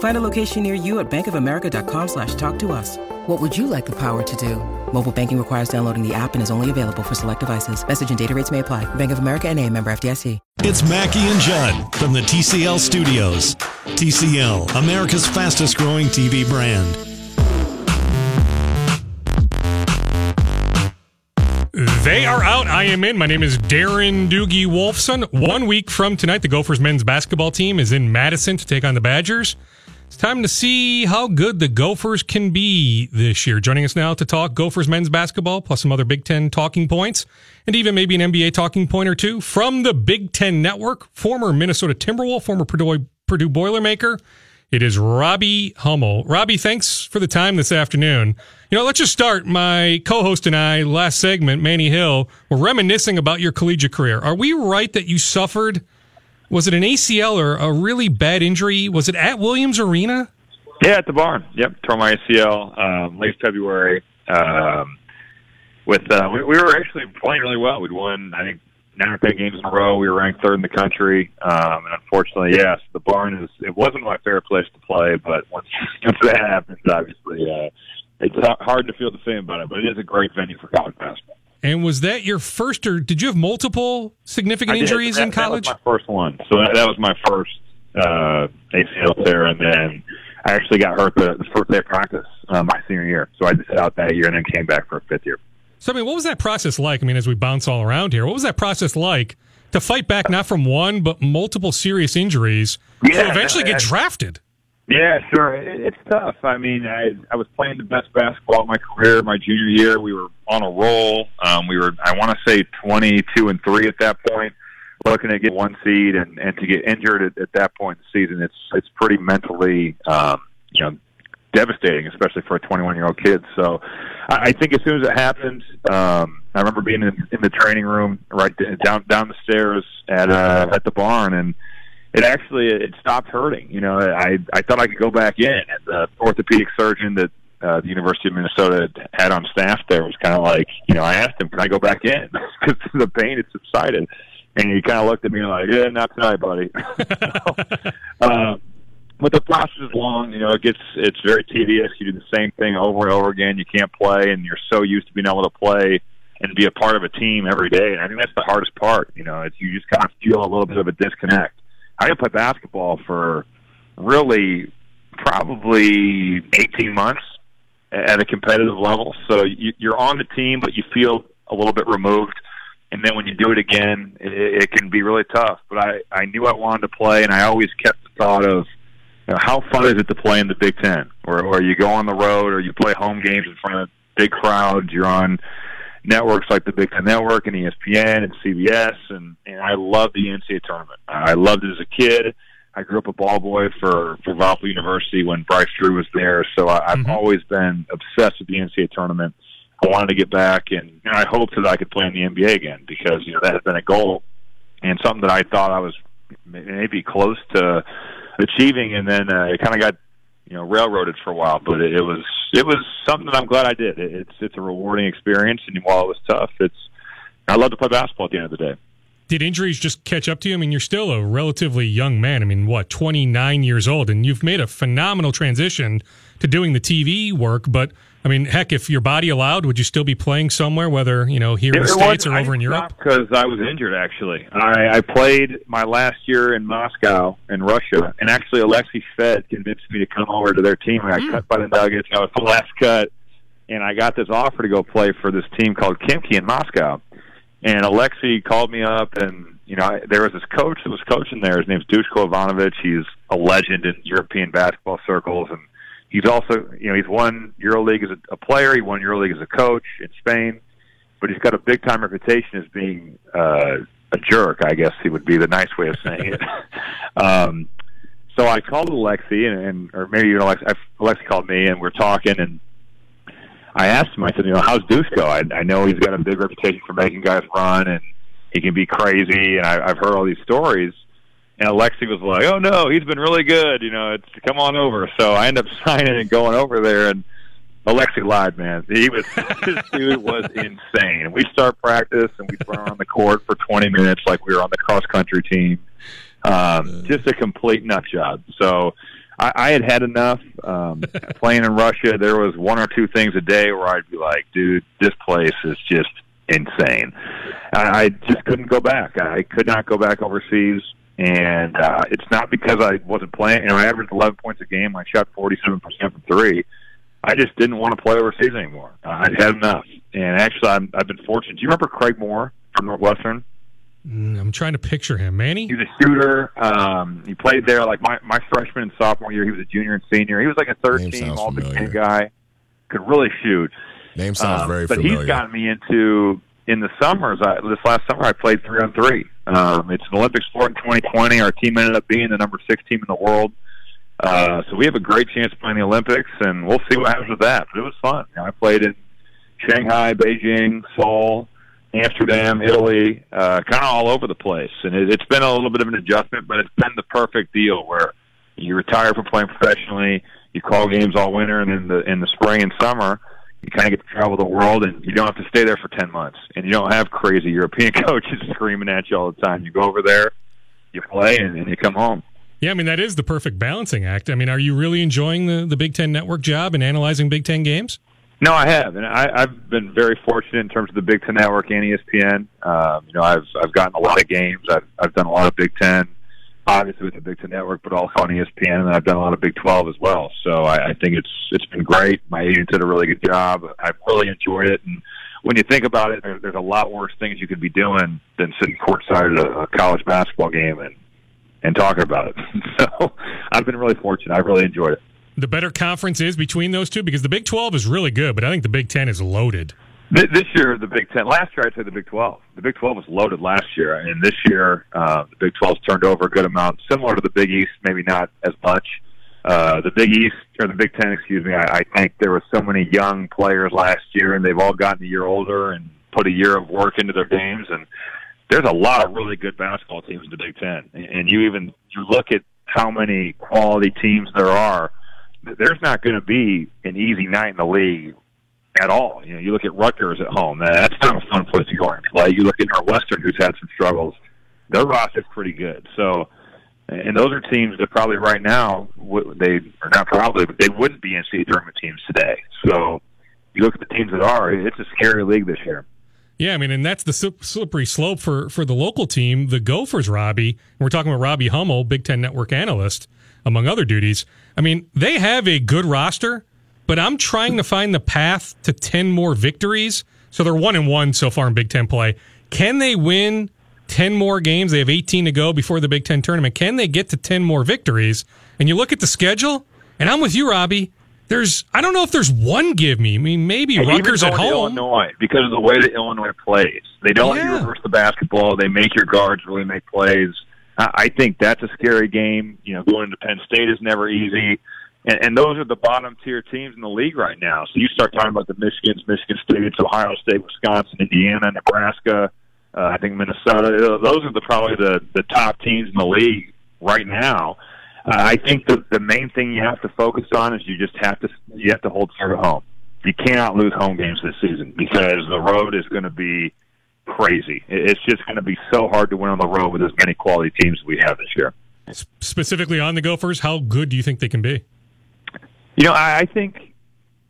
Find a location near you at bankofamerica.com slash talk to us. What would you like the power to do? Mobile banking requires downloading the app and is only available for select devices. Message and data rates may apply. Bank of America and a member FDIC. It's Mackey and Judd from the TCL studios. TCL, America's fastest growing TV brand. They are out. I am in. My name is Darren Doogie Wolfson. One week from tonight, the Gophers men's basketball team is in Madison to take on the Badgers. It's time to see how good the Gophers can be this year. Joining us now to talk Gophers men's basketball, plus some other Big Ten talking points, and even maybe an NBA talking point or two from the Big Ten Network, former Minnesota Timberwolf, former Purdue, Purdue Boilermaker. It is Robbie Hummel. Robbie, thanks for the time this afternoon. You know, let's just start. My co-host and I, last segment, Manny Hill, were reminiscing about your collegiate career. Are we right that you suffered – was it an ACL or a really bad injury? Was it at Williams Arena? Yeah, at the barn. Yep, tore my ACL um, late February. Um, with uh, we, we were actually playing really well. We'd won, I think, nine or ten games in a row. We were ranked third in the country, um, and unfortunately, yes, the barn is. It wasn't my favorite place to play, but once once that happens, obviously, uh, it's hard to feel the same about it. But it is a great venue for college basketball. And was that your first, or did you have multiple significant injuries that, in college? That was my first one. So that, that was my first uh, ACL tear, and then I actually got hurt the, the first day of practice uh, my senior year. So I just sat out that year and then came back for a fifth year. So I mean, what was that process like? I mean, as we bounce all around here, what was that process like to fight back not from one but multiple serious injuries yeah, to eventually get drafted? Yeah, sure. It's tough. I mean, I I was playing the best basketball of my career. My junior year, we were on a roll. Um, we were, I want to say, twenty two and three at that point. Looking at get one seed and and to get injured at, at that point in the season, it's it's pretty mentally, um, you know, devastating, especially for a 21 year old kid. So, I, I think as soon as it happened, um, I remember being in, in the training room right down down the stairs at uh, at the barn and it actually it stopped hurting. You know, I I thought I could go back in, the orthopedic surgeon that uh, the University of Minnesota had on staff there was kind of like, you know, I asked him, "Can I go back in?" Because the pain had subsided, and he kind of looked at me like, "Yeah, not tonight, buddy." so, uh, but the process is long. You know, it gets it's very tedious. You do the same thing over and over again. You can't play, and you're so used to being able to play and be a part of a team every day. And I think that's the hardest part. You know, it's you just kind of feel a little bit of a disconnect I didn't play basketball for really probably 18 months at a competitive level. So you, you're on the team, but you feel a little bit removed. And then when you do it again, it, it can be really tough. But I, I knew I wanted to play, and I always kept the thought of, you know, how fun is it to play in the Big Ten, or, or you go on the road, or you play home games in front of big crowds. You're on networks like the Big Ten Network and ESPN and CBS, and, and I love the NCAA tournament. I loved it as a kid. I grew up a ball boy for for Valpo University when Bryce Drew was there, so I, I've mm-hmm. always been obsessed with the NCAA tournament. I wanted to get back, and know, I hoped that I could play in the NBA again because you know that has been a goal and something that I thought I was maybe close to achieving, and then uh, it kind of got you know railroaded for a while, but it, it was it was something that I'm glad I did. It, it's it's a rewarding experience, and while it was tough, it's I love to play basketball at the end of the day. Did injuries just catch up to you? I mean, you're still a relatively young man. I mean, what, 29 years old, and you've made a phenomenal transition to doing the TV work, but I mean, heck, if your body allowed, would you still be playing somewhere, whether you know here in the states or over in Europe? Because I was injured. Actually, I, I played my last year in Moscow in Russia, and actually, Alexei Shved convinced me to come over to their team. I got mm. cut by the Nuggets. I was the last cut, and I got this offer to go play for this team called Khimki in Moscow. And Alexei called me up, and you know, I, there was this coach that was coaching there. His name's Dushko Ivanovic. He's a legend in European basketball circles, and he's also, you know, he's won EuroLeague as a, a player. He won EuroLeague as a coach in Spain, but he's got a big time reputation as being uh, a jerk. I guess he would be the nice way of saying it. um, so I called Alexi, and, and or maybe know, Alexi, Alexi called me, and we're talking, and I asked him. I said, you know, how's Dushko? I, I know he's got a big reputation for making guys run, and he can be crazy, and I, I've heard all these stories. And Alexi was like, "Oh no, he's been really good. You know, it's come on over." So I end up signing and going over there, and Alexi lied, man. He was this dude was insane. We start practice and we run on the court for 20 minutes like we were on the cross country team. Um, just a complete nut job. So I, I had had enough. Um, playing in Russia, there was one or two things a day where I'd be like, "Dude, this place is just insane." I, I just couldn't go back. I could not go back overseas and uh, it's not because I wasn't playing. You know, I averaged 11 points a game. I shot 47 percent from three. I just didn't want to play overseas anymore. Uh, I'd had enough. And actually, I'm, I've been fortunate. Do you remember Craig Moore from Northwestern? Mm, I'm trying to picture him. Manny? He was a shooter. Um, he played there like my, my freshman and sophomore year. He was a junior and senior. He was like a third Name team sounds All Big. Ten guy. Could really shoot. Name sounds Um, very but familiar. he's gotten me into in the summers. I, this last summer, I played three on three. Um, it's an Olympic sport in 2020. Our team ended up being the number six team in the world. Uh, so we have a great chance playing the Olympics, and we'll see what happens with that. But it was fun. You know, I played in Shanghai, Beijing, Seoul, Amsterdam, Italy, uh, kind of all over the place. And it, it's been a little bit of an adjustment, but it's been the perfect deal where you retire from playing professionally, you call games all winter, and in the in the spring and summer, you kind of get to travel the world, and you don't have to stay there for ten months, and you don't have crazy European coaches screaming at you all the time. You go over there, you play, and, and you come home. Yeah, I mean, that is the perfect balancing act. I mean, are you really enjoying the, the Big Ten Network job and analyzing Big Ten games? No, I have, and I, I've been very fortunate in terms of the Big Ten Network and ESPN. Um, you know, I've I've gotten a lot of games. I've I've done a lot of Big Ten, obviously with the Big Ten Network, but also on ESPN, and I've done a lot of Big Twelve as well. So I, I think it's it's been great. My agent did a really good job. I've really enjoyed it, and when you think about it, there, there's a lot worse things you could be doing than sitting courtside at a, a college basketball game and and talking about it. so I've been really fortunate. I've really enjoyed it. The better conference is between those two because the Big 12 is really good, but I think the Big Ten is loaded. Th- This year, the Big Ten. Last year, I'd say the Big Twelve. The Big Twelve was loaded last year, and this year, uh, the Big Twelve's turned over a good amount, similar to the Big East, maybe not as much. Uh, the Big East or the Big Ten, excuse me. I, I think there were so many young players last year, and they've all gotten a year older and put a year of work into their games. And there's a lot of really good basketball teams in the Big Ten, and and you even you look at how many quality teams there are. There's not going to be an easy night in the league at all. You know, you look at Rutgers at home. That's not a fun place to go and play. You look at Northwestern, who's had some struggles. Their roster's pretty good. So, and those are teams that probably right now they are not probably, but they wouldn't be NCAA tournament teams today. So, you look at the teams that are. It's a scary league this year. Yeah, I mean, and that's the slippery slope for, for the local team, the Gophers, Robbie. We're talking about Robbie Hummel, Big Ten Network analyst, among other duties. I mean, they have a good roster, but I'm trying to find the path to 10 more victories. So they're one and one so far in Big Ten play. Can they win 10 more games? They have 18 to go before the Big Ten tournament. Can they get to 10 more victories? And you look at the schedule, and I'm with you, Robbie. There's, I don't know if there's one give me. I mean, maybe And Rutgers at home. Illinois, because of the way that Illinois plays, they don't let you Yeah. reverse the basketball. They make your guards really make plays. I I think that's a scary game. You know, going to Penn State is never easy, and, and those are the bottom tier teams in the league right now. So you start talking about the Michigans, Michigan States, Ohio State, Wisconsin, Indiana, Nebraska. Uh, I think Minnesota. Those are the probably the the top teams in the league right now. Uh, I think the the main thing you have to focus on is you just have to you have to hold serve at home. You cannot lose home games this season because the road is going to be crazy. It's just going to be so hard to win on the road with as many quality teams we have this year. specifically on the Gophers, how good do you think they can be? You know, I, I think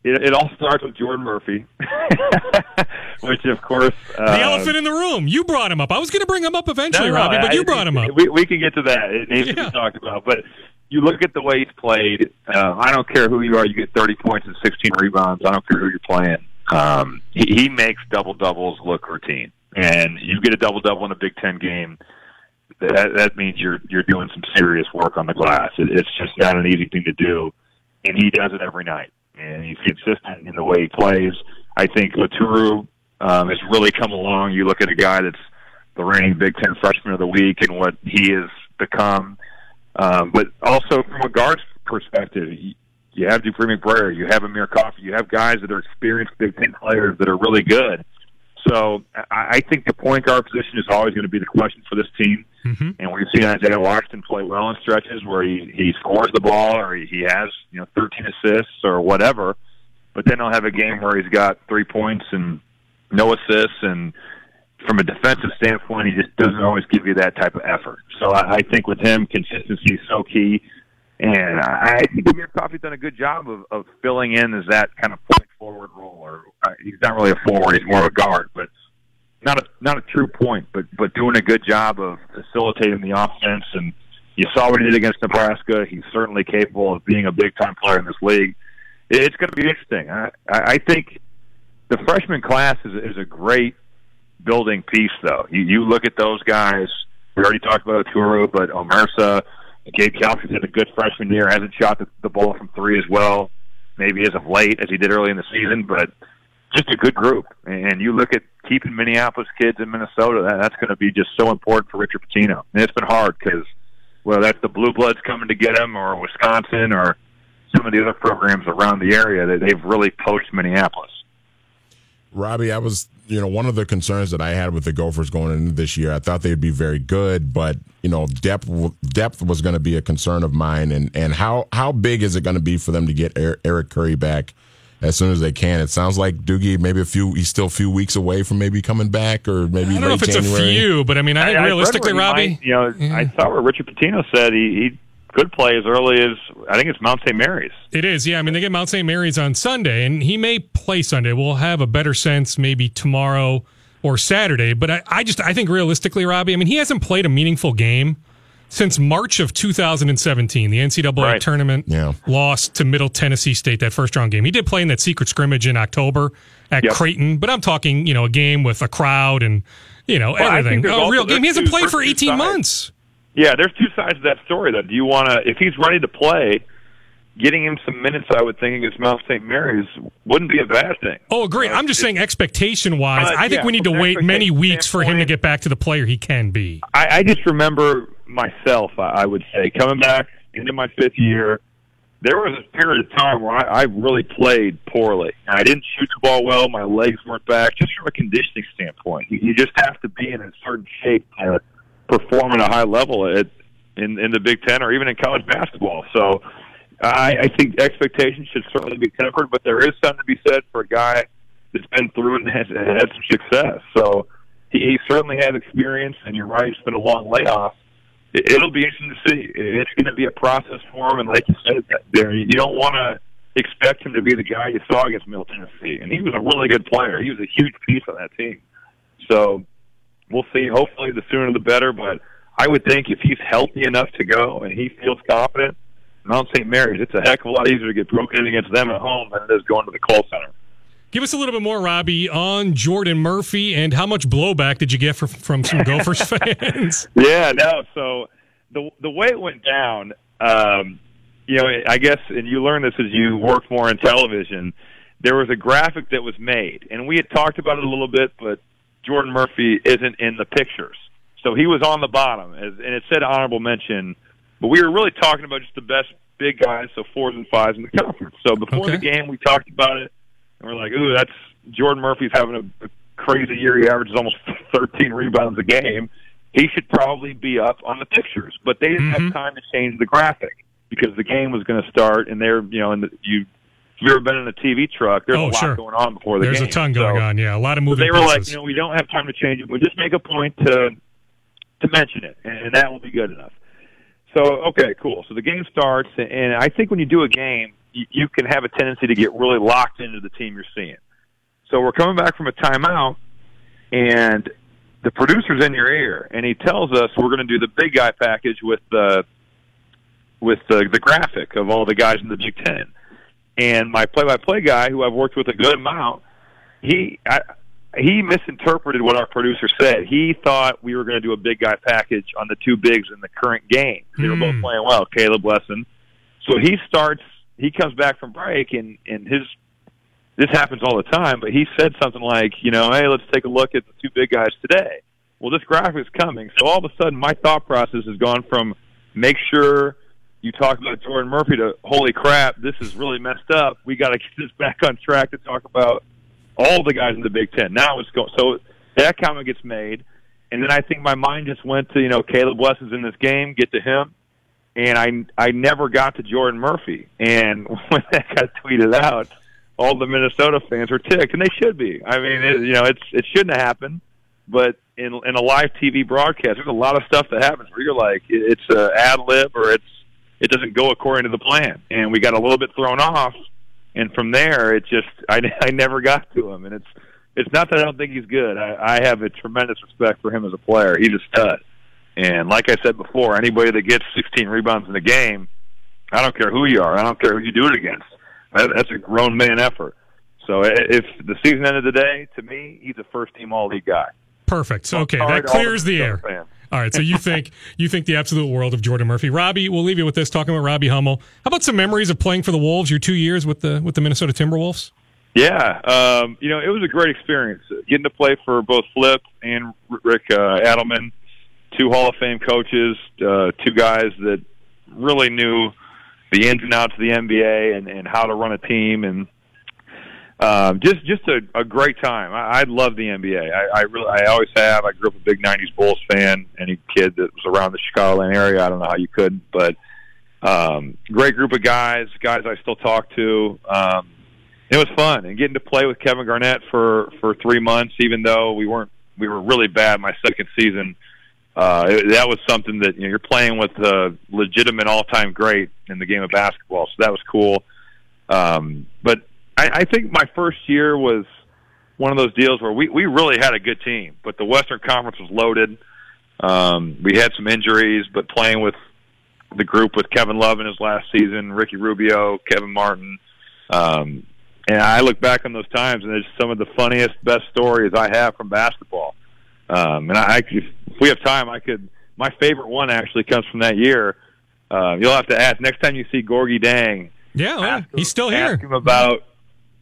it, it all starts with Jordan Murphy, which of course The uh, elephant in the room. You brought him up. I was going to bring him up eventually, No, no, Robbie, but I- you brought him up. We, we can get to that. It needs to be talked about. But you look at the way he's played. Uh, I don't care who you are. You get 30 points and 16 rebounds. I don't care who you're playing. Um, he, he makes double doubles look routine. And you get a double double in a Big Ten game. that, that means you're you're doing some serious work on the glass. It, it's just not an easy thing to do, and he does it every night. And he's consistent in the way he plays. I think Laturu um, has really come along. You look at a guy that's the reigning Big Ten Freshman of the Week and what he has become. Um, but also from a guard's perspective, you have Dupree McBrayer, you have Amir Coffey, you have guys that are experienced Big Ten players that are really good. So I, I think the point guard position is always going to be the question for this team. Mm-hmm. And we've seen Isaiah Washington play well in stretches where he, he scores the ball or he, he has you know 13 assists or whatever. But then he'll have a game where he's got three points and no assists, and from a defensive standpoint, he just doesn't always give you that type of effort. So I, I think with him, consistency is so key. And I think Amir Coffey's done a good job of, of filling in as that kind of point forward role. Or uh, he's not really a forward; he's more of a guard, but not a not a true point. But but doing a good job of facilitating the offense. And you saw what he did against Nebraska. He's certainly capable of being a big time player in this league. It's going to be interesting. I I think the freshman class is is a great building piece, though. You you look at those guys. We already talked about Turu, but Omersa Gabe Kalscheur's had a good freshman year, hasn't shot the, the ball from three as well, maybe as of late as he did early in the season, mm-hmm. but just a good group. And you look at keeping Minneapolis kids in Minnesota, that, that's going to be just so important for Richard Pitino. And it's been hard because, well, that's the Blue Bloods coming to get him, or Wisconsin, or some of the other programs around the area that they've really poached Minneapolis. Robbie, I was, you know, one of the concerns that I had with the Gophers going into this year, I thought they'd be very good, but you know, depth depth was going to be a concern of mine, and and how how big is it going to be for them to get Eric Curry back as soon as they can? It sounds like Doogie maybe a few he's still a few weeks away from maybe coming back, or maybe I don't know if it's January. a few, but I mean, I think I, realistically, Robbie, might, you know, yeah. I saw what Richard Pitino said he. he could play as early as I think it's Mount St. Mary's. It is, yeah. I mean, they get Mount St. Mary's on Sunday, and he may play Sunday. We'll have a better sense maybe tomorrow or Saturday. But I, I just I think realistically, Robbie, I mean, he hasn't played a meaningful game since March of 2017. The NCAA right. tournament yeah. lost to Middle Tennessee State that first round game. He did play in that secret scrimmage in October at yep. Creighton, but I'm talking you know a game with a crowd and you know well, everything. A real game. He hasn't played for 18 months. Yeah, there's two sides to that story. Though, do you want to, if he's ready to play, getting him some minutes, I would think against Mount St. Mary's wouldn't be a bad thing. Oh, great! Uh, I'm just saying, expectation wise, uh, I think yeah, we need to wait many weeks for him to get back to the player he can be. I, I just remember myself. I, I would say coming back into my fifth year. There was a period of time where I, I really played poorly. I didn't shoot the ball well. My legs weren't back. Just from a conditioning standpoint, you, you just have to be in a certain shape to perform at a high level at in in the Big Ten or even in college basketball. So I, I think expectations should certainly be tempered, but there is something to be said for a guy that's been through and has had some success. So he, he certainly has experience, and you're right, it's been a long layoff. It, it'll be interesting to see. It's going to be a process for him, and like you said, there you don't want to expect him to be the guy you saw against Middle Tennessee, and he was a really good player. He was a huge piece on that team. So we'll see. Hopefully, the sooner the better. But I would think if he's healthy enough to go and he feels confident, Mount St. Mary's, it's a heck of a lot easier to get broken in against them at home than it is going to the Kohl Center. Give us a little bit more, Robbie, on Jordan Murphy and how much blowback did you get from, from some Gophers fans? Yeah, no. So the the way it went down, um, you know, I guess, and you learn this as you work more in television. There was a graphic that was made, and we had talked about it a little bit, but Jordan Murphy isn't in the pictures. So he was on the bottom, as, and it said honorable mention. But we were really talking about just the best big guys, so fours and fives in the conference. So before okay. the game, we talked about it, and we're like, "Ooh, that's Jordan Murphy's having a, a crazy year. He averages almost 13 rebounds a game. He should probably be up on the pictures." But they didn't mm-hmm. have time to change the graphic because the game was going to start, and they're you know, and the, you if you've ever been in a TV truck, there's oh, a lot sure. going on before the there's game. There's a ton going so, on, yeah, a lot of moving. So they were pieces. like, you know, we don't have time to change it. We just make a point to to mention it, and that will be good enough. So okay, cool. So the game starts, and I think when you do a game, you, you can have a tendency to get really locked into the team you're seeing. So we're coming back from a timeout, and the producer's in your ear, and he tells us we're going to do the big guy package with the with the, the graphic of all the guys in the Big Ten. And my play-by-play guy, who I've worked with a good amount, he I, he misinterpreted what our producer said. He thought we were going to do a big guy package on the two bigs in the current game. They were both Hmm. playing well, Caleb Wesson. So he starts. He comes back from break, and and his this happens all the time. But he said something like, you know, hey, let's take a look at the two big guys today. Well, this graphic is coming, so all of a sudden, my thought process has gone from make sure you talk about Jordan Murphy to holy crap, this is really messed up. We got to get this back on track to talk about all the guys in the Big Ten. Now it's going. So that comment gets made, and then I think my mind just went to you know Caleb Wesson's in this game. Get to him, and I I never got to Jordan Murphy. And when that got tweeted out, all the Minnesota fans were ticked, and they should be. I mean, it, you know, it's it shouldn't have happened, but in in a live TV broadcast, there's a lot of stuff that happens where you're like, it's a ad lib or it's it doesn't go according to the plan, and we got a little bit thrown off. And from there, it just I, I never got to him, and it's it's not that I don't think he's good. I, I have a tremendous respect for him as a player. He's a stud, and like I said before, anybody that gets 16 rebounds in a game, I don't care who you are, I don't care who you do it against. That, that's a grown man effort. So if the season ended today, to me, he's a first team All League guy. Perfect. So, okay, that clears the air. Fans. All right, so you think you think the absolute world of Jordan Murphy. Robbie, we'll leave you with this talking about Robbie Hummel. How about some memories of playing for the Wolves? Your two years with the with the Minnesota Timberwolves. Yeah, um, you know, it was a great experience getting to play for both Flip and Rick uh, Adelman, two Hall of Fame coaches, uh, two guys that really knew the ins and outs of the NBA and, and how to run a team, and um, just just a, a great time. I, I love the NBA. I, I really, I always have. I grew up a big '90s Bulls fan. Any kid that was around the Chicagoland area, I don't know how you could, but um, great group of guys, guys I still talk to. Um, it was fun and getting to play with Kevin Garnett for for three months, even though we weren't we were really bad my second season. Uh, that was something that you know you're playing with a legitimate all time great in the game of basketball, so that was cool. Um, but I, I think my first year was one of those deals where we we really had a good team, but the Western Conference was loaded. Um, we had some injuries, but playing with the group with Kevin Love in his last season, Ricky Rubio, Kevin Martin. Um, and I look back on those times, and it's some of the funniest, best stories I have from basketball. Um, and I, if we have time, I could. My favorite one actually comes from that year. Uh, you'll have to ask next time you see Gorgui Dieng. Yeah, well, him- he's still here. Ask him about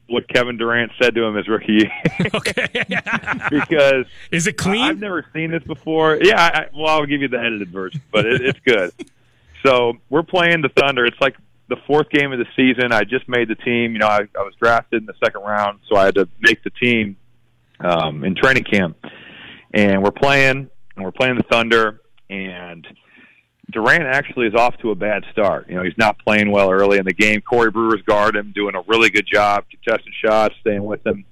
what Kevin Durant said to him his rookie year, Okay, because is it clean? I've never seen this before. Yeah, I, I- well, I'll give you the edited version, but it, it's good. so we're playing the Thunder. It's like the fourth game of the season. I just made the team. You know, I, I was drafted in the second round, so I had to make the team um, in training camp. And we're playing, and we're playing the Thunder, and Durant actually is off to a bad start. You know, he's not playing well early in the game. Corey Brewer's guard him, doing a really good job contesting shots, staying with him.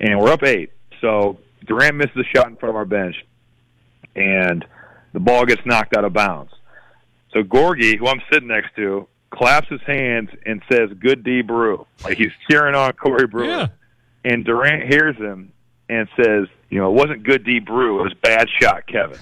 And we're up eight. So Durant misses a shot in front of our bench, and the ball gets knocked out of bounds. So Gorgui, who I'm sitting next to, claps his hands and says, "Good D, Brew," like he's cheering on Corey Brewer. Yeah. And Durant hears him and says, "You know, it wasn't good D, Brew. It was bad shot, Kevin."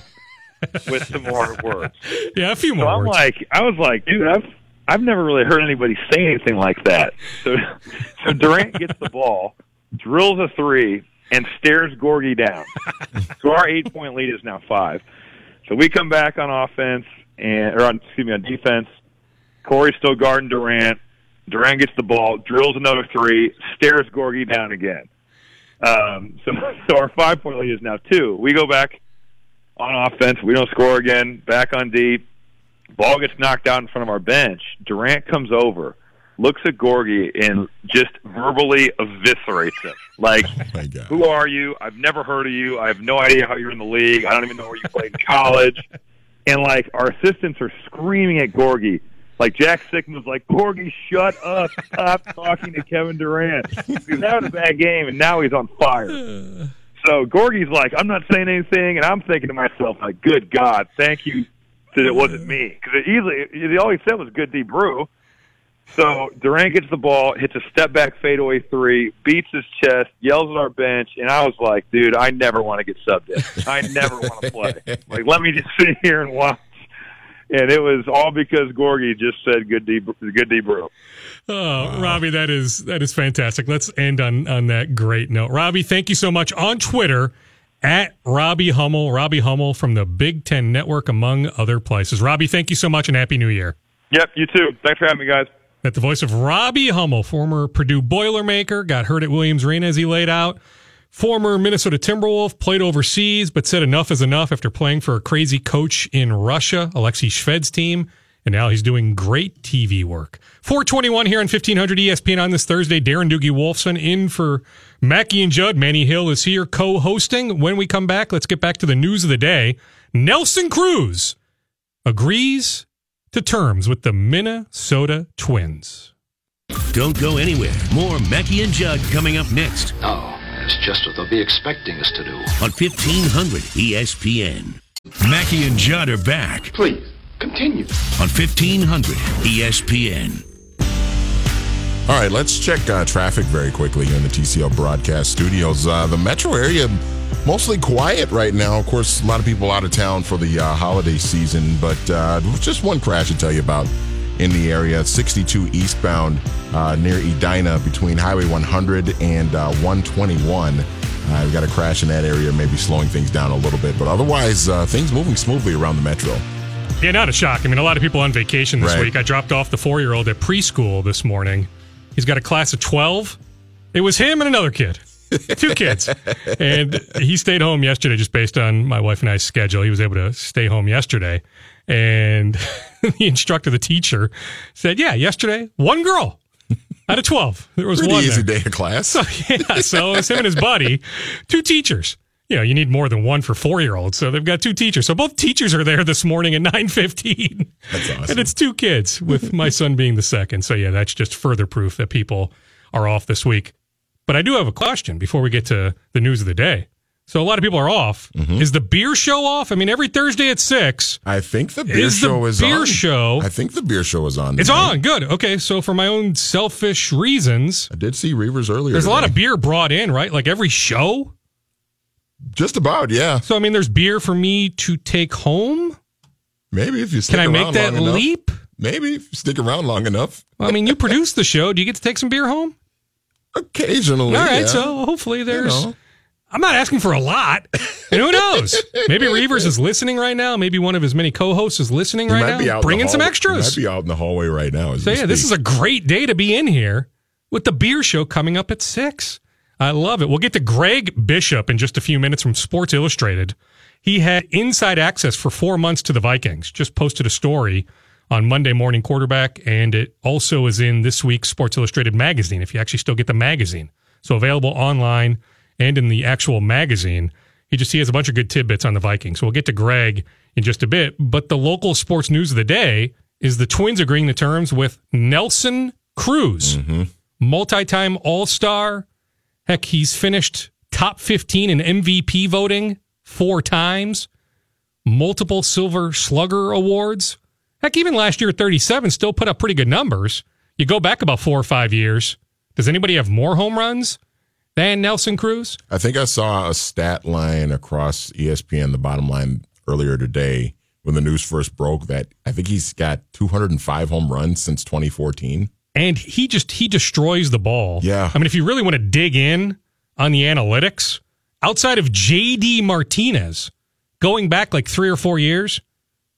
With some more words. Yeah, a few more. So I'm words. like, I was like, dude, I've I've never really heard anybody say anything like that. So, so Durant gets the ball, drills a three, and stares Gorgui down. so our eight point lead is now five. So we come back on offense and or on excuse me on defense. Corey's still guarding Durant. Durant gets the ball, drills another three, stares Gorgui down again. Um, so, so our five point lead is now two. We go back on offense. We don't score again. Back on deep. Ball gets knocked out in front of our bench. Durant comes over, looks at Gorgui, and just verbally eviscerates him. Like, Oh who are you? I've never heard of you. I have no idea how you're in the league. I don't even know where you played in college. And like our assistants are screaming at Gorgui. Like Jack Sikma's like, Gorgui, shut up. Stop talking to Kevin Durant. He's having a bad game and now he's on fire. So Gorgui's like, I'm not saying anything, and I'm thinking to myself, like, good God, thank you that it wasn't me. Because it easily, all he said was good D brew. So Durant gets the ball, hits a step back fadeaway three, beats his chest, yells at our bench, and I was like, dude, I never want to get subbed in. I never want to play. Like, let me just sit here and watch. And it was all because Gorgui just said good D, good D brew. Oh, Robbie, that is that is fantastic. Let's end on on that great note. Robbie, thank you so much on Twitter at Robbie Hummel, Robbie Hummel from the Big Ten Network, among other places. Robbie, thank you so much and happy New Year. Yep, you too. Thanks for having me, guys. At the voice of Robbie Hummel, former Purdue Boilermaker, got hurt at Williams Arena as he laid out. Former Minnesota Timberwolf, played overseas, but said enough is enough after playing for a crazy coach in Russia, Alexei Shved's team. And now he's doing great TV work. 421 here on 1500 ESPN on this Thursday. Darren Doogie Wolfson in for Mackey and Judd. Manny Hill is here co hosting. When we come back, let's get back to the news of the day. Nelson Cruz agrees to terms with the Minnesota Twins. Don't go anywhere. More Mackey and Judd coming up next. Oh, that's just what they'll be expecting us to do. On 1500 ESPN. Mackey and Judd are back. Please, continue. On 1500 ESPN. All right, let's check uh, traffic very quickly here in the TCL broadcast studios. Uh, the metro area mostly quiet right now. Of course, a lot of people out of town for the uh, holiday season, but uh, just one crash to tell you about in the area 62 eastbound uh, near Edina between Highway 100 and uh, 121. Uh, we got a crash in that area, maybe slowing things down a little bit, but otherwise, uh, things moving smoothly around the metro. Yeah, not a shock. I mean, a lot of people on vacation this Right. week. I dropped off the four year old at preschool this morning. He's got a class of 12. It was him and another kid, two kids. And he stayed home yesterday just based on my wife and I's schedule. He was able to stay home yesterday. And the instructor, the teacher, said, Yeah, yesterday, one girl out of 12. There was Pretty one. easy there. day of class. So yeah, so it's him and his buddy, two teachers. You know, you need more than one for four year olds. So they've got two teachers. So both teachers are there this morning at nine fifteen. That's awesome. And it's two kids, with my son being the second. So yeah, that's just further proof that people are off this week. But I do have a question before we get to the news of the day. So a lot of people are off. Mm-hmm. Is the beer show off? I mean, every Thursday at six. I think the beer Is the show is beer on. show- I think the beer show is on. It's tonight. on. Good. Okay. So for my own selfish reasons, I did see Reavers earlier. there's a lot of beer brought in, right? Like every show. Just about, yeah. So I mean, there's beer for me to take home. Maybe if you stick Can I make that long enough. leap? Maybe if you stick around long enough. Well, I mean, you produce the show. Do you get to take some beer home? Occasionally. All right. yeah. So hopefully there's. know. I'm not asking for a lot. And who knows? Maybe Reavers is listening right now. Maybe one of his many co-hosts is listening right might now. be out in Bring some extras. He might be out in the hallway right now. So yeah, this is a great day to be in here with the beer show coming up at six. I love it. We'll get to Greg Bishop in just a few minutes from Sports Illustrated. He had inside access for four months to the Vikings. Just posted a story on Monday Morning Quarterback, and it also is in this week's Sports Illustrated magazine. If you actually still get the magazine, so available online and in the actual magazine. He just he has a bunch of good tidbits on the Vikings. So we'll get to Greg in just a bit. But the local sports news of the day is the Twins agreeing to terms with Nelson Cruz, mm-hmm. multi-time All-Star. Heck, he's finished top 15 in MVP voting four times, multiple Silver Slugger awards. Heck, even last year at 37 still put up pretty good numbers. You go back about four or five years. Does anybody have more home runs than Nelson Cruz? I think I saw a stat line across ESPN, the bottom line earlier today when the news first broke that I think he's got 205 home runs since 2014. and he just he destroys the ball. Yeah. I mean, if you really want to dig in on the analytics, outside of JD Martinez, going back like three or four years,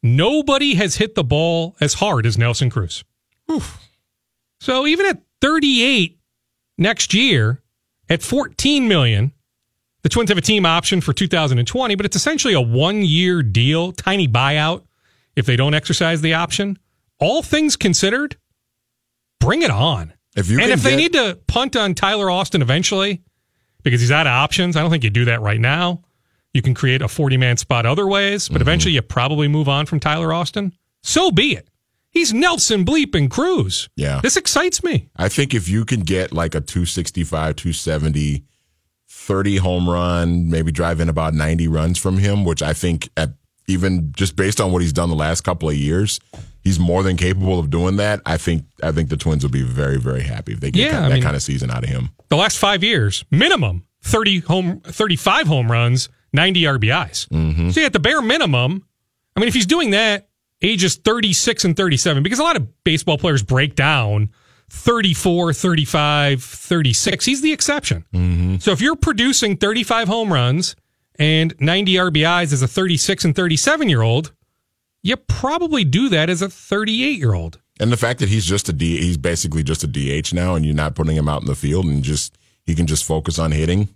nobody has hit the ball as hard as Nelson Cruz. So even at 38 next year, at 14 million, the Twins have a team option for 2020, but it's essentially a one year deal, tiny buyout if they don't exercise the option. All things considered, bring it on. If you and if they need to punt on Tyler Austin eventually, because he's out of options, I don't think you do that right now. You can create a 40 man spot other ways, but Mm-hmm. eventually you probably move on from Tyler Austin. So be it. He's Nelson Bleep and Cruz. Yeah. This excites me. I think if you can get like a 265, 270, 30 home run, maybe drive in about 90 runs from him, which I think at even just based on what he's done the last couple of years, he's more than capable of doing that. I think I think the Twins will be very very happy if they get Yeah, that, that mean- kind of season out of him. The last five years, minimum 30 home, 35 home runs, 90 RBIs. Mm-hmm. See, at the bare minimum, I mean, if he's doing that ages 36 and 37 because a lot of baseball players break down 34, 35, 36. He's the exception. Mm-hmm. So if you're producing 35 home runs and 90 RBIs as a 36 and 37 year old, you probably do that as a 38 year old. And the fact that he's just a D, he's basically just a DH now, and you're not putting him out in the field, and just he can just focus on hitting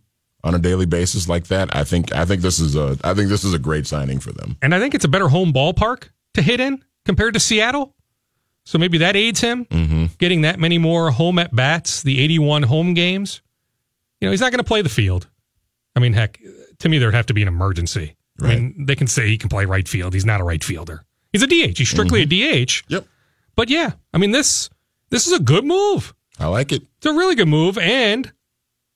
on a daily basis like that. I think I think this is a I think this is a great signing for them. And I think it's a better home ballpark to hit in compared to Seattle. So maybe that aids him Mm-hmm. getting that many more home at bats, the 81 home games. You know, he's not going to play the field. I mean, heck, to me, there'd have to be an emergency. I mean, they can say he can play right field. He's not a right fielder. He's a DH. He's strictly a DH. Yep, But yeah, I mean, this this is a good move. I like it. It's a really good move, and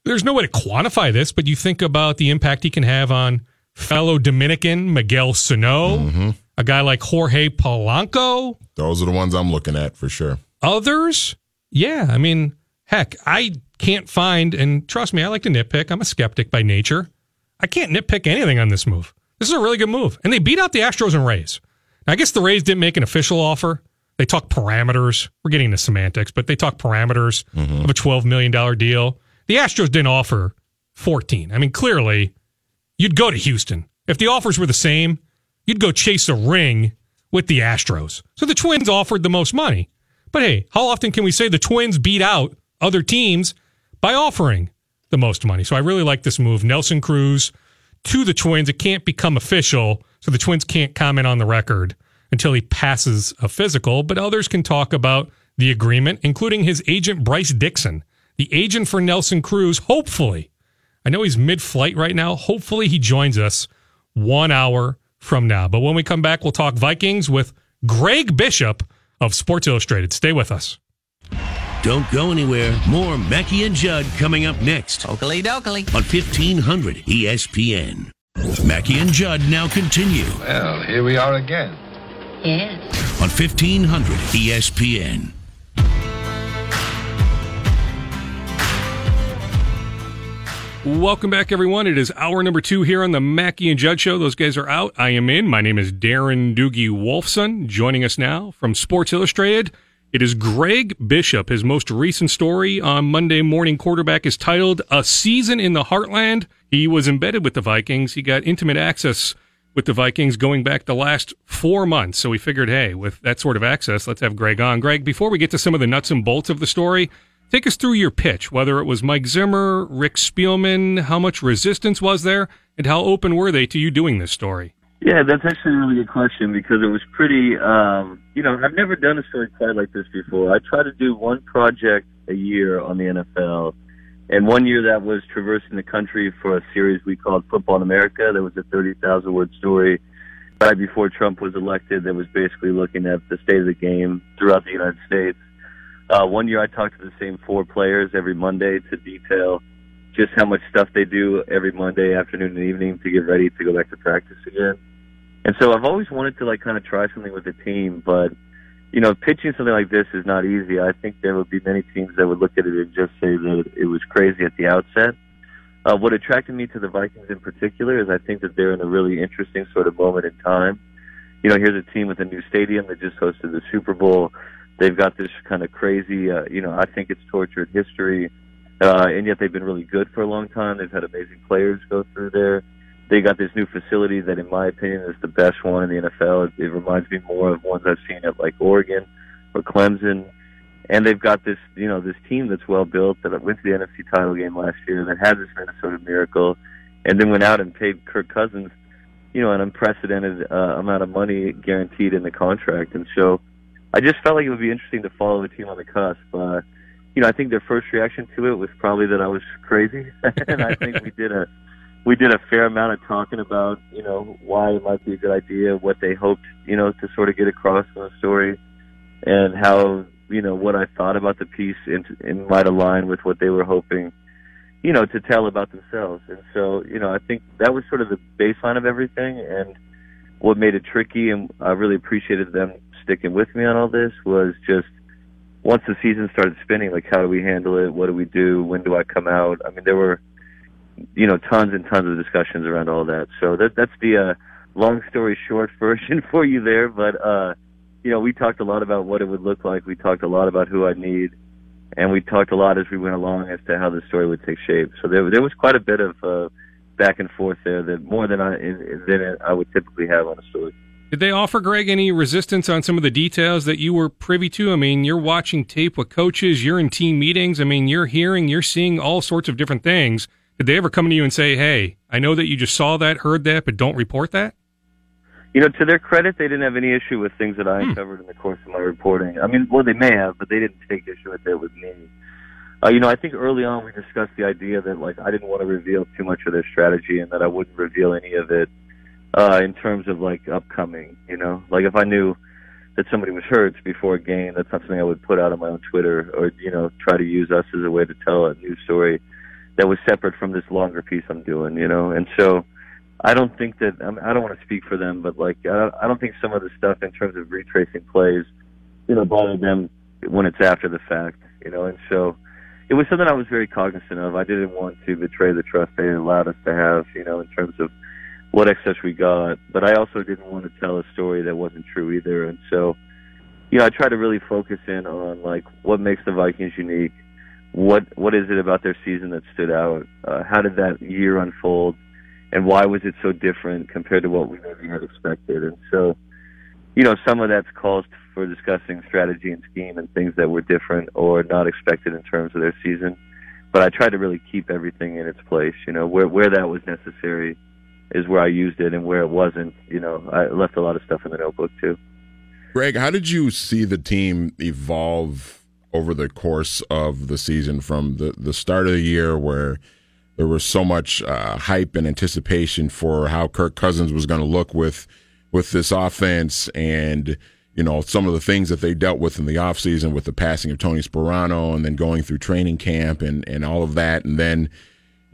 there's no way to quantify this, but you think about the impact he can have on fellow Dominican Miguel Sano, a guy like Jorge Polanco, Those are the ones I'm looking at for sure. others. Yeah, I mean, heck, I can't find, and trust me, I like to nitpick. I'm a skeptic by nature. I can't nitpick anything on this move. This is a really good move, and they beat out the Astros and Rays. Now, I guess the Rays didn't make an official offer. They talk parameters. We're getting into semantics, but they talk parameters mm-hmm. of a $12 million deal. The Astros didn't offer 14. I mean, clearly, you'd go to Houston. If the offers were the same, you'd go chase a ring with the Astros. So the Twins offered the most money. But hey, how often can we say the Twins beat out other teams by offering the most money? So I really like this move. Nelson Cruz to the Twins. It can't become official, so the Twins can't comment on the record until he passes a physical, but others can talk about the agreement, including his agent Bryce Dixon, the agent for Nelson Cruz, hopefully. I know he's mid flight right now. Hopefully he joins us one hour from now. But when we come back, we'll talk Vikings with Greg Bishop of Sports Illustrated. Stay with us. Don't go anywhere. More Mackey and Judd coming up next Oakley dokley. on 1500 ESPN. Mackey and Judd now continue Well, here we are again. Yes. on 1500 ESPN. Welcome back, everyone. It is hour number two here on the Mackey and Judd Show. Those guys are out. I am in. My name is Darren Doogie Wolfson. Joining us now from Sports Illustrated, it is Greg Bishop. His most recent story on Monday Morning Quarterback is titled A Season in the Heartland. He was embedded with the Vikings. He got intimate access with the Vikings going back the last four months. So we figured, hey, with that sort of access, let's have Greg on. Greg, before we get to some of the nuts and bolts of the story, take us through your pitch, whether it was Mike Zimmer, Rick Spielman, how much resistance was there, and how open were they to you doing this story? Yeah, that's actually a really good question because it was pretty, um, you know, I've never done a story quite like this before. I try to do one project a year on the NFL. And one year that was traversing the country for a series we called Football in America. There was a 30,000 word story right before Trump was elected that was basically looking at the state of the game throughout the United States. Uh, one year I talked to the same four players every Monday to detail just how much stuff they do every Monday afternoon and evening to get ready to go back to practice again. And so I've always wanted to like kind of try something with the team, but you know, pitching something like this is not easy. I think there would be many teams that would look at it and just say that it was crazy at the outset. Uh, what attracted me to the Vikings in particular is I think that they're in a really interesting sort of moment in time. You know, here's a team with a new stadium that just hosted the Super Bowl. They've got this kind of crazy, uh, you know, I think it's tortured history, uh, and yet they've been really good for a long time. They've had amazing players go through there. They got this new facility that, in my opinion, is the best one in the NFL. It, it reminds me more of ones I've seen at like Oregon or Clemson. And they've got this, you know, this team that's well built that went to the NFC title game last year that had this Minnesota miracle, and then went out and paid Kirk Cousins, you know, an unprecedented uh, amount of money guaranteed in the contract. And so, I just felt like it would be interesting to follow the team on the cusp. Uh, you know, I think their first reaction to it was probably that I was crazy, and I think we did a we did a fair amount of talking about you know why it might be a good idea, what they hoped you know to sort of get across in the story, and how you know what I thought about the piece in, in might align with what they were hoping, you know, to tell about themselves. And so you know I think that was sort of the baseline of everything, and what made it tricky, and I really appreciated them sticking with me on all this was just once the season started spinning, like how do we handle it? What do we do? When do I come out? I mean, there were, you know, tons and tons of discussions around all that. So that that's the uh, long story short version for you there, but uh, you know, we talked a lot about what it would look like. We talked a lot about who I'd need, and we talked a lot as we went along as to how the story would take shape. So there, there was quite a bit of uh, back and forth there, that more than I than I would typically have on a story. Did they offer Greg any resistance on some of the details that you were privy to? I mean, you're watching tape with coaches, you're in team meetings. I mean, you're hearing, you're seeing all sorts of different things. Did they ever come to you and say, "Hey, I know that you just saw that, heard that, but don't report that"? You know, to their credit, they didn't have any issue with things that I hmm. uncovered in the course of my reporting. I mean, well, they may have, but they didn't take issue with it with me. Uh, you know, I think early on we discussed the idea that like I didn't want to reveal too much of their strategy and that I wouldn't reveal any of it uh, in terms of like upcoming. You know, like if I knew that somebody was hurt before a game, that's not something I would put out on my own Twitter or you know try to use us as a way to tell a news story that was separate from this longer piece I'm doing. You know, and so I don't think that I, mean, I don't want to speak for them, but like I, I don't think some of the stuff in terms of retracing plays, you know, bothered them when it's after the fact. You know, and so it was something I was very cognizant of. I didn't want to betray the trust they allowed us to have, you know, in terms of what excess we got. But I also didn't want to tell a story that wasn't true either. And so, you know, I try to really focus in on like what makes the Vikings unique. What what is it about their season that stood out? Uh, how did that year unfold? And why was it so different compared to what we maybe had expected? And so, you know, some of that's calls for discussing strategy and scheme and things that were different or not expected in terms of their season. But I tried to really keep everything in its place. You know, where where that was necessary is where I used it, and where it wasn't, you know, I left a lot of stuff in the notebook too. Greg, how did you see the team evolve over the course of the season from the the start of the year where there was so much uh, hype and anticipation for how Kirk Cousins was going to look with with this offense and you know, some of the things that they dealt with in the offseason with the passing of Tony Sparano and then going through training camp and, and all of that. And then,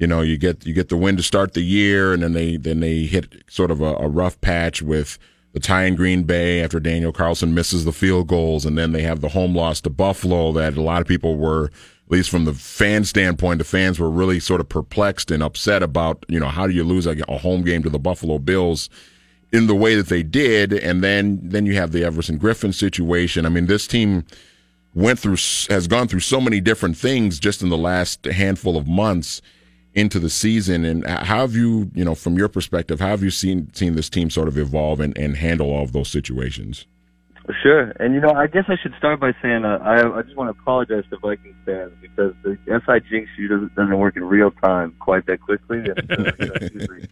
you know, you get you get the win to start the year and then they then they hit sort of a, a rough patch with the tie in Green Bay after Daniel Carlson misses the field goals, and then they have the home loss to Buffalo that a lot of people were, at least from the fan standpoint, the fans were really sort of perplexed and upset about, you know, how do you lose a, home game to the Buffalo Bills in the way that they did, and then then you have the Everson Griffen situation. I mean, this team went through has gone through so many different things just in the last handful of months into the season. And how have you, you know, from your perspective, how have you seen seen this team sort of evolve and, and handle all of those situations? Sure, and you know, I guess I should start by saying uh, I, I just want to apologize to Vikings fans because the SI jinx doesn't, doesn't work in real time quite that quickly.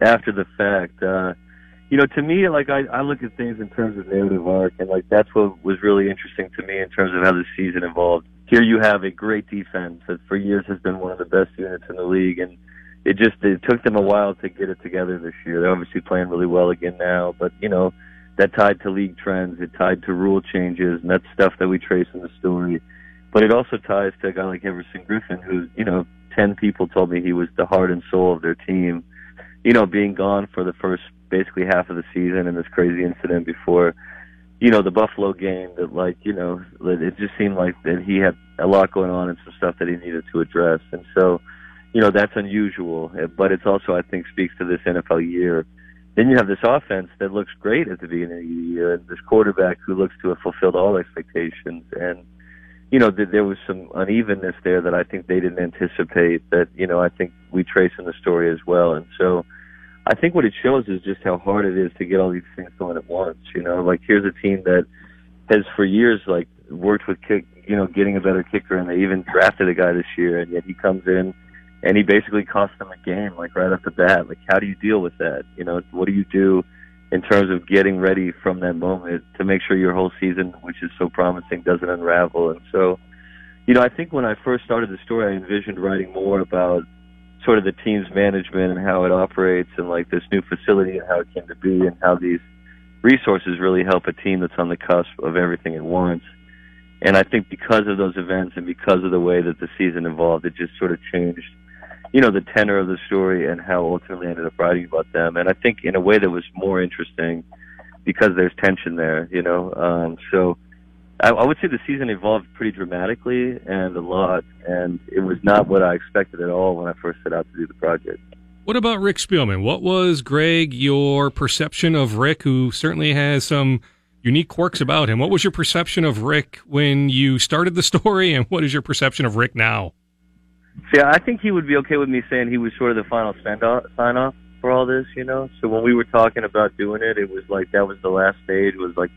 After the fact. Uh, you know, to me, like I, I look at things in terms of narrative arc, and like that's what was really interesting to me in terms of how the season evolved. Here you have a great defense that for years has been one of the best units in the league, and it just it took them a while to get it together this year. They're obviously playing really well again now, but you know that tied to league trends, it tied to rule changes, and that's stuff that we trace in the story. But it also ties to a guy like Everson Griffen, who you know ten people told me he was the heart and soul of their team. You know, being gone for the first basically half of the season and this crazy incident before, you know, the Buffalo game that like, you know, that it just seemed like that he had a lot going on and some stuff that he needed to address. And so, you know, that's unusual, uh, but it's also, I think, speaks to this NFL year. Then you have this offense that looks great at the beginning of the year, and this quarterback who looks to have fulfilled all expectations. And, you know, there was some unevenness there that I think they didn't anticipate that, you know, I think we trace in the story as well. And so, I think what it shows is just how hard it is to get all these things going at once. You know, like here's a team that has for years like worked with kick, you know, getting a better kicker, and they even drafted a guy this year, and yet he comes in and he basically cost them a game, like right off the bat. Like, how do you deal with that? You know, what do you do in terms of getting ready from that moment to make sure your whole season, which is so promising, doesn't unravel? And so, you know, I think when I first started the story, I envisioned writing more about sort of the team's management and how it operates and like this new facility and how it came to be and how these resources really help a team that's on the cusp of everything at once. And I think because of those events and because of the way that the season evolved, it just sort of changed, you know, the tenor of the story and how ultimately I ended up writing about them. And I think in a way that was more interesting because there's tension there, you know. Um, so I, I would say the season evolved pretty dramatically and a lot, and it was not what I expected at all when I first set out to do the project. What about Rick Spielman? What was, Greg, your perception of Rick, who certainly has some unique quirks about him? What was your perception of Rick when you started the story, and what is your perception of Rick now? Yeah, I think he would be okay with me saying he was sort of the final sign off for all this, you know. So when we were talking about doing it, it was like that was the last stage. Was like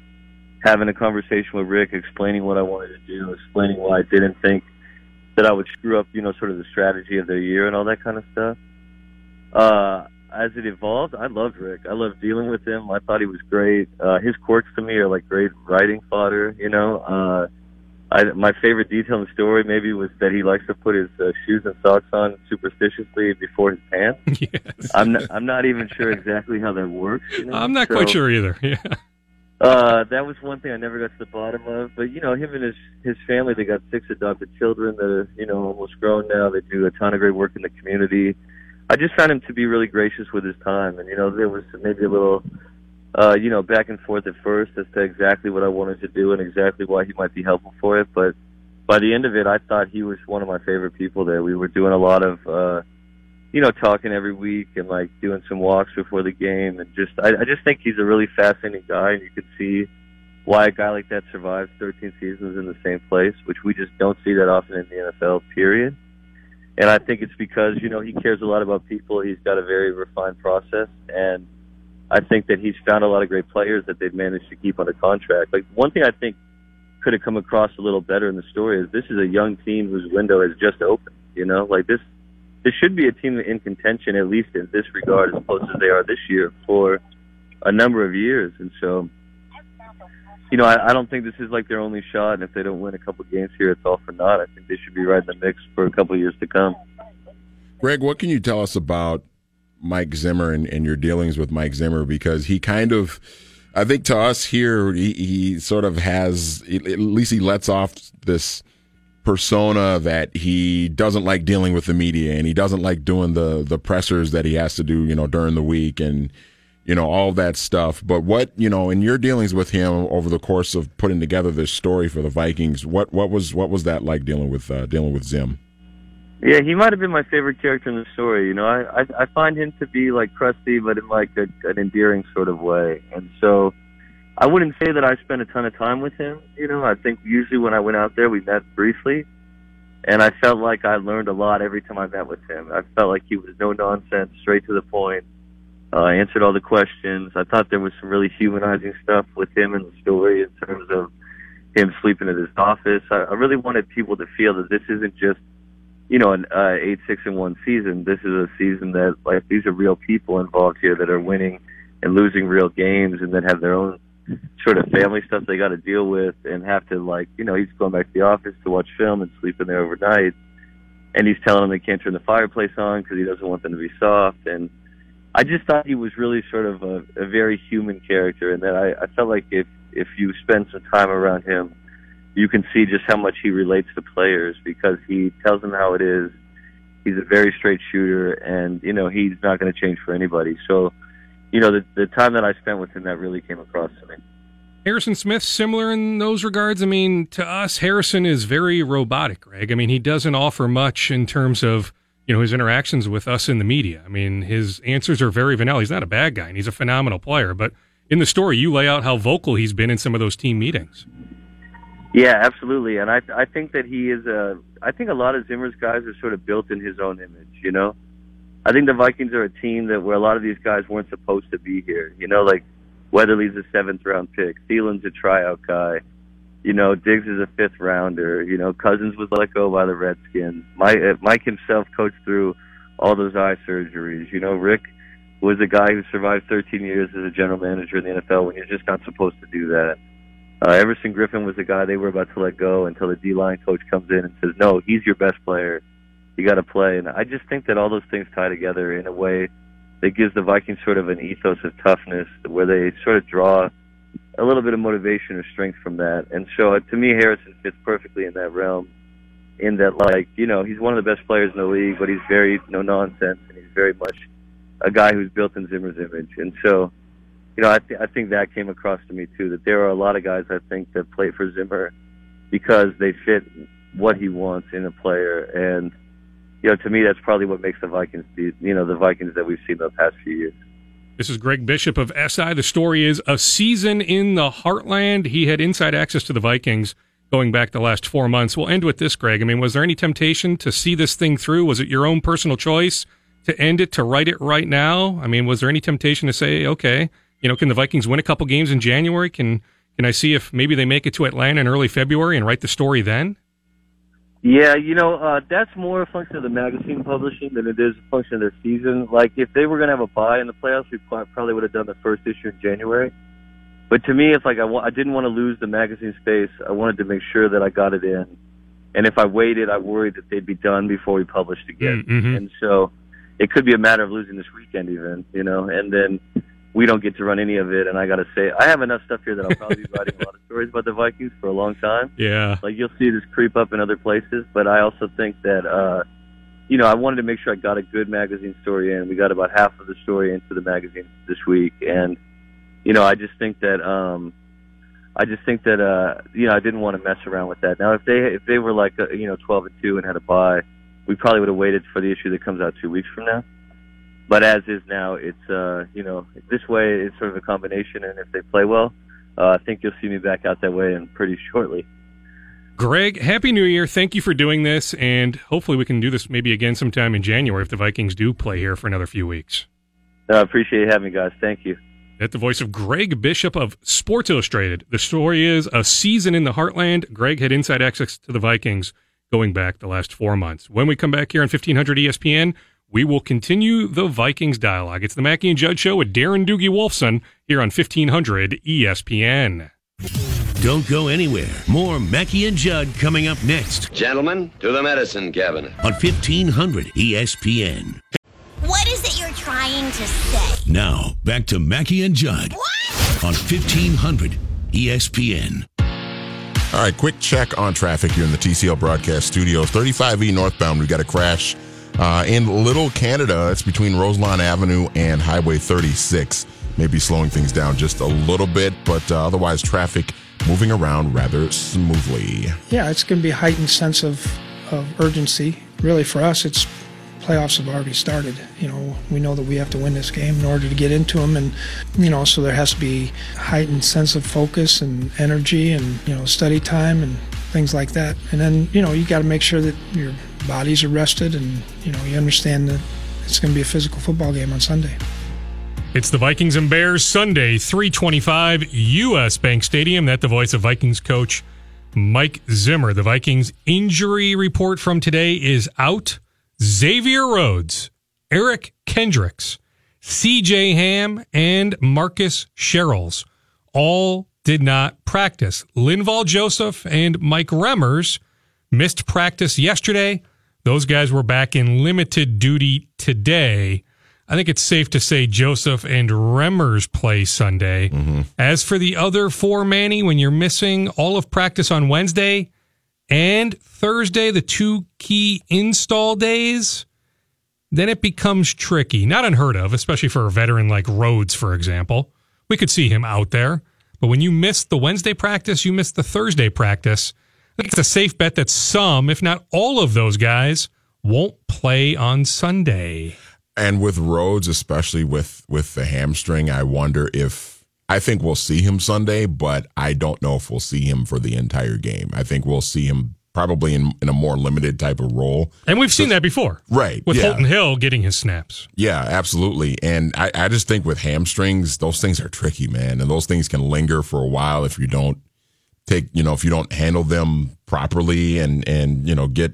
having a conversation with Rick, explaining what I wanted to do, explaining why I didn't think that I would screw up, you know, sort of the strategy of their year and all that kind of stuff. Uh, as it evolved, I loved Rick. I loved dealing with him. I thought he was great. Uh, his quirks to me are like great writing fodder, you know. Uh, I, my favorite detail in the story maybe was that he likes to put his uh, shoes and socks on superstitiously before his pants. Yes. I'm not, I'm not even sure exactly how that works. You know? I'm not So, quite sure either. Yeah. Uh, that was one thing I never got to the bottom of. But you know, him and his his family, they got six adopted children that are you know almost grown now. They do a ton of great work in the community. I just found him to be really gracious with his time, and you know, there was maybe a little, uh, you know, back and forth at first as to exactly what I wanted to do and exactly why he might be helpful for it. But by the end of it, I thought he was one of my favorite people there. We were doing a lot of. uh you know, talking every week and like doing some walks before the game, and just I, I just think he's a really fascinating guy, and you could see why a guy like that survives 13 seasons in the same place, which we just don't see that often in the NFL. Period. And I think it's because you know he cares a lot about people. He's got a very refined process, and I think that he's found a lot of great players that they've managed to keep under contract. Like one thing I think could have come across a little better in the story is this is a young team whose window has just opened. You know, like this this should be a team in contention, at least in this regard, as close as they are this year for a number of years. And so, you know, I, I don't think this is like their only shot. And if they don't win a couple games here, it's all for naught. I think they should be right in the mix for a couple of years to come. Greg, what can you tell us about Mike Zimmer and, and your dealings with Mike Zimmer? Because he kind of, I think to us here, he, he sort of has, at least he lets off this persona that he doesn't like dealing with the media and he doesn't like doing the the pressers that he has to do, you know, during the week and you know all that stuff. But what you know in your dealings with him over the course of putting together this story for the Vikings, what what was what was that like dealing with uh, dealing with Zim? Yeah, he might have been my favorite character in the story. You know, I I, I find him to be like crusty, but in like a, an endearing sort of way. And so, I wouldn't say that I spent a ton of time with him. You know, I think usually when I went out there, we met briefly, and I felt like I learned a lot every time I met with him. I felt like he was no nonsense, straight to the point. Uh, answered all the questions. I thought there was some really humanizing stuff with him in the story in terms of him sleeping at his office. I, I really wanted people to feel that this isn't just you know, an uh, eight six and one season. This is a season that like these are real people involved here that are winning and losing real games, and then have their own sort of family stuff they got to deal with, and have to like you know he's going back to the office to watch film and sleep in there overnight, and he's telling them they can't turn the fireplace on because he doesn't want them to be soft, and I just thought he was really sort of a, a very human character, and that I, I felt like if if you spend some time around him you can see just how much he relates to players because he tells them how it is. He's a very straight shooter, and you know he's not going to change for anybody. So, you know, the the time that I spent with him, that really came across to me. Harrison Smith, similar in those regards. I mean, to us, Harrison is very robotic, Greg. I mean, he doesn't offer much in terms of you know his interactions with us in the media. I mean, his answers are very vanilla. He's not a bad guy, and he's a phenomenal player. But in the story, you lay out how vocal he's been in some of those team meetings. Yeah, absolutely. And I I think that he is a I think a lot of Zimmer's guys are sort of built in his own image, you know. I think the Vikings are a team that where a lot of these guys weren't supposed to be here. You know, like Weatherly's a seventh round pick, Thielen's a tryout guy. You know, Diggs is a fifth rounder. You know, Cousins was let go by the Redskins. Mike, uh, Mike himself coached through all those eye surgeries. You know, Rick was a guy who survived 13 years as a general manager in the NFL when you're just not supposed to do that. Uh, Everson Griffen was the guy they were about to let go until the D line coach comes in and says, "No, he's your best player. You got to play." And I just think that all those things tie together in a way that gives the Vikings sort of an ethos of toughness, where they sort of draw a little bit of motivation or strength from that. And so, uh, to me, Harrison fits perfectly in that realm. In that, like, you know, he's one of the best players in the league, but he's very no nonsense, and he's very much a guy who's built in Zimmer's image. And so, you know, I, th- I think that came across to me too. That there are a lot of guys I think that play for Zimmer because they fit what he wants in a player, and you know, to me, that's probably what makes the Vikings, the, you know, the Vikings that we've seen the past few years. This is Greg Bishop of SI. The story is a season in the heartland. He had inside access to the Vikings going back the last four months. We'll end with this, Greg. I mean, was there any temptation to see this thing through? Was it your own personal choice to end it, to write it right now? I mean, was there any temptation to say, okay, you know, can the Vikings win a couple games in January? Can can I see if maybe they make it to Atlanta in early February and write the story then? Yeah, you know, uh, that's more a function of the magazine publishing than it is a function of their season. Like, if they were going to have a bye in the playoffs, we probably would have done the first issue in January. But to me, it's like I, wa- I didn't want to lose the magazine space. I wanted to make sure that I got it in. And if I waited, I worried that they'd be done before we published again. Mm-hmm. And so it could be a matter of losing this weekend, even, you know, and then we don't get to run any of it. And I got to say, I have enough stuff here that I'll probably be writing a lot of stories about the Vikings for a long time. Yeah. Like you'll see this creep up in other places, but I also think that, uh, you know, I wanted to make sure I got a good magazine story in. We got about half of the story into the magazine this week. And, you know, I just think that, um, I just think that, uh, you know, I didn't want to mess around with that. Now, if they, if they were like, uh, you know, 12 and 2 and had a bye, we probably would have waited for the issue that comes out two weeks from now. But as is now, it's uh, you know this way it's sort of a combination, and if they play well, uh, I think you'll see me back out that way and pretty shortly. Greg, Happy New Year. Thank you for doing this, and hopefully we can do this maybe again sometime in January if the Vikings do play here for another few weeks. I uh, appreciate having me, guys. Thank you. At the voice of Greg Bishop of Sports Illustrated. The story is a season in the heartland. Greg had inside access to the Vikings going back the last four months. When we come back here on 1500 ESPN, we will continue the Vikings dialogue. It's the Mackey and Judd Show with Darren Doogie Wolfson here on 1500 ESPN. Don't go anywhere. More Mackey and Judd coming up next. Gentlemen, to the medicine cabinet. On 1500 ESPN. What is it you're trying to say? Now, back to Mackey and Judd. What? On 1500 ESPN. All right, quick check on traffic here in the TCL broadcast studios. 35E northbound, we got a crash uh, in Little Canada. It's between Roselawn Avenue and Highway 36. Maybe slowing things down just a little bit, but uh, otherwise, traffic moving around rather smoothly. Yeah, it's going to be a heightened sense of, of urgency. Really, for us, it's playoffs have already started. You know, we know that we have to win this game in order to get into them, and you know, so there has to be heightened sense of focus and energy, and you know, study time and things like that. And then you know, you got to make sure that your bodies are rested, and you know, you understand that it's going to be a physical football game on Sunday. It's the Vikings and Bears Sunday, 325 U.S. Bank Stadium. That the voice of Vikings coach Mike Zimmer. The Vikings injury report from today is out. Xavier Rhodes, Eric Kendricks, CJ Ham, and Marcus Sherels all did not practice. Linval Joseph and Mike Remmers missed practice yesterday. Those guys were back in limited duty today. I think it's safe to say Joseph and Remmers play Sunday. Mm-hmm. As for the other four, Manny, when you're missing all of practice on Wednesday and Thursday, the two key install days, then it becomes tricky. Not unheard of, especially for a veteran like Rhodes, for example. We could see him out there. But when you miss the Wednesday practice, you miss the Thursday practice. I think it's a safe bet that some, if not all of those guys, won't play on Sunday. And with Rhodes, especially with with the hamstring, I wonder if I think we'll see him Sunday, but I don't know if we'll see him for the entire game. I think we'll see him probably in, in a more limited type of role. And we've seen that before. Right. With yeah. Holton Hill getting his snaps. Yeah, absolutely. And I, I just think with hamstrings, those things are tricky, man. And those things can linger for a while if you don't take, you know, if you don't handle them properly and, and, you know, get,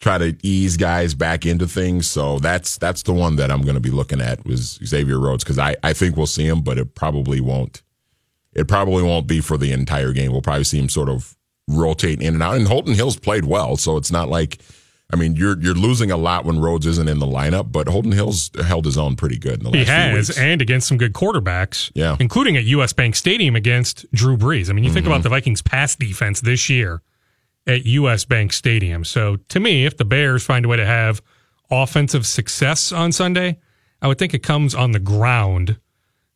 try to ease guys back into things. So that's, that's the one that I'm going to be looking at was Xavier Rhodes. Cause I, I think we'll see him, but it probably won't, it probably won't be for the entire game. We'll probably see him sort of rotate in and out. And Holton Hill's played well, so it's not like I mean you're you're losing a lot when Rhodes isn't in the lineup, but Holton Hill's held his own pretty good in the last he has, few weeks. and against some good quarterbacks, yeah, including at US Bank Stadium against Drew Brees. I mean, you mm-hmm. think about the Vikings pass defense this year at US Bank Stadium. So to me, if the Bears find a way to have offensive success on Sunday, I would think it comes on the ground,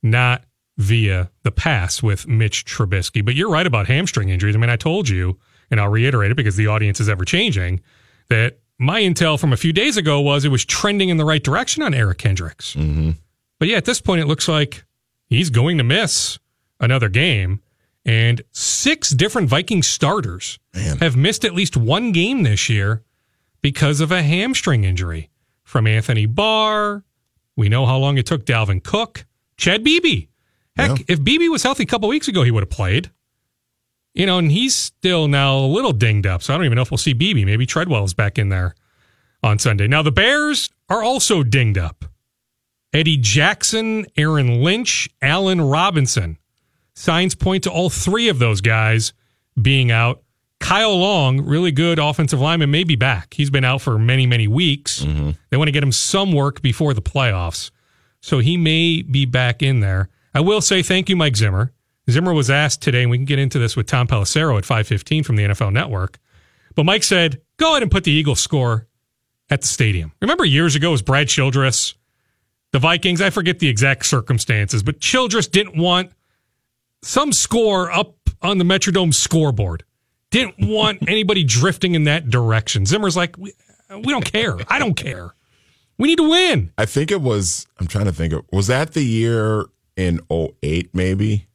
not via the pass with Mitch Trubisky. But you're right about hamstring injuries. I mean, I told you, and I'll reiterate it because the audience is ever changing, that my intel from a few days ago was it was trending in the right direction on Eric Kendricks. Mm-hmm. But yeah, at this point, it looks like he's going to miss another game. And six different Viking starters Man. have missed at least one game this year because of a hamstring injury. From Anthony Barr, we know how long it took Dalvin Cook, Chad Beebe. Heck, Yeah. if Beebe was healthy a couple weeks ago, he would have played. You know, and he's still now a little dinged up, so I don't even know if we'll see Beebe. Maybe Treadwell's back in there on Sunday. Now the Bears are also dinged up. Eddie Jackson, Aaron Lynch, Allen Robinson. Signs point to all three of those guys being out. Kyle Long, really good offensive lineman, may be back. He's been out for many, many weeks. Mm-hmm. They want to get him some work before the playoffs. So he may be back in there. I will say thank you, Mike Zimmer. Zimmer was asked today, and we can get into this with Tom Pelissero at 515 from the NFL Network. But Mike said, go ahead and put the Eagles score at the stadium. Remember years ago it was Brad Childress, the Vikings, I forget the exact circumstances, but Childress didn't want some score up on the Metrodome scoreboard. Didn't want anybody drifting in that direction. Zimmer's like, we, we don't care. I don't care. We need to win. I think it was. I'm trying to think of. Was that the year in 08 maybe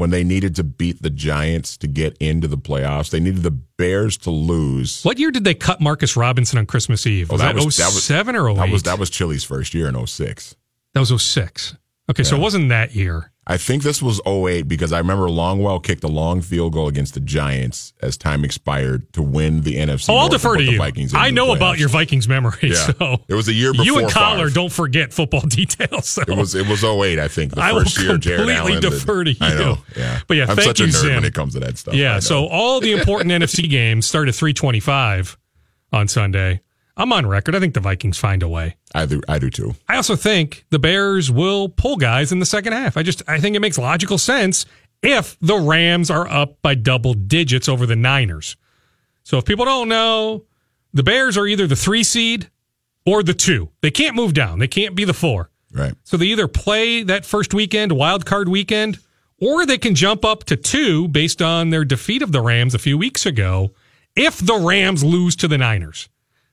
when they needed to beat the Giants to get into the playoffs? They needed the Bears to lose. What year did they cut Marcus Robinson on Christmas Eve? Oh, Was that that, was- that was- 07 or 08? That was oh that was Chilly's first year in 06. That was 06. Okay, so it wasn't that year. I think this was 08 because I remember Longwell kicked a long field goal against the Giants as time expired to win the NFC. Oh, I'll defer to the you. Vikings I know about your Vikings memory. Yeah. So It was a year before. you and Collar Favre. don't forget football details. So. It was it was 08, I think. The I will first year Jared completely Allen. defer to you. I know. Yeah. But yeah, I'm thank such a you, nerd Zim. when it comes to that stuff. Yeah, so all the important NFC games start at 325 on Sunday. I'm on record. I think the Vikings find a way. I do I do too. I also think the Bears will pull guys in the second half. I just I think it makes logical sense if the Rams are up by double digits over the Niners. So if people don't know, the Bears are either the 3 seed or the 2. They can't move down. They can't be the 4. Right. So they either play that first weekend, wild card weekend, or they can jump up to 2 based on their defeat of the Rams a few weeks ago if the Rams lose to the Niners.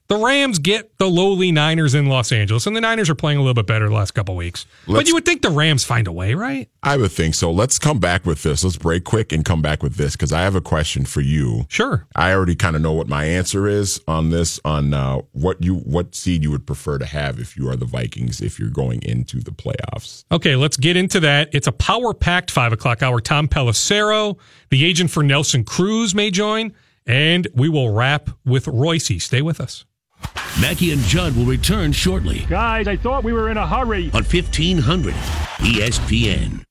The Rams get the lowly Niners in Los Angeles, and the Niners are playing a little bit better the last couple weeks. but Let's- you would think the Rams find a way, right? I would think so. Let's come back with this. Let's break quick and come back with this because I have a question for you. Sure. I already kind of know what my answer is on this. On uh, what you what seed you would prefer to have if you are the Vikings if you're going into the playoffs. Okay, let's get into that. It's a power packed five o'clock hour. Tom Pelissero, the agent for Nelson Cruz, may join, and we will wrap with Royce. Stay with us. Mackey and Judd will return shortly Guys, I thought we were in a hurry. on 1500 ESPN.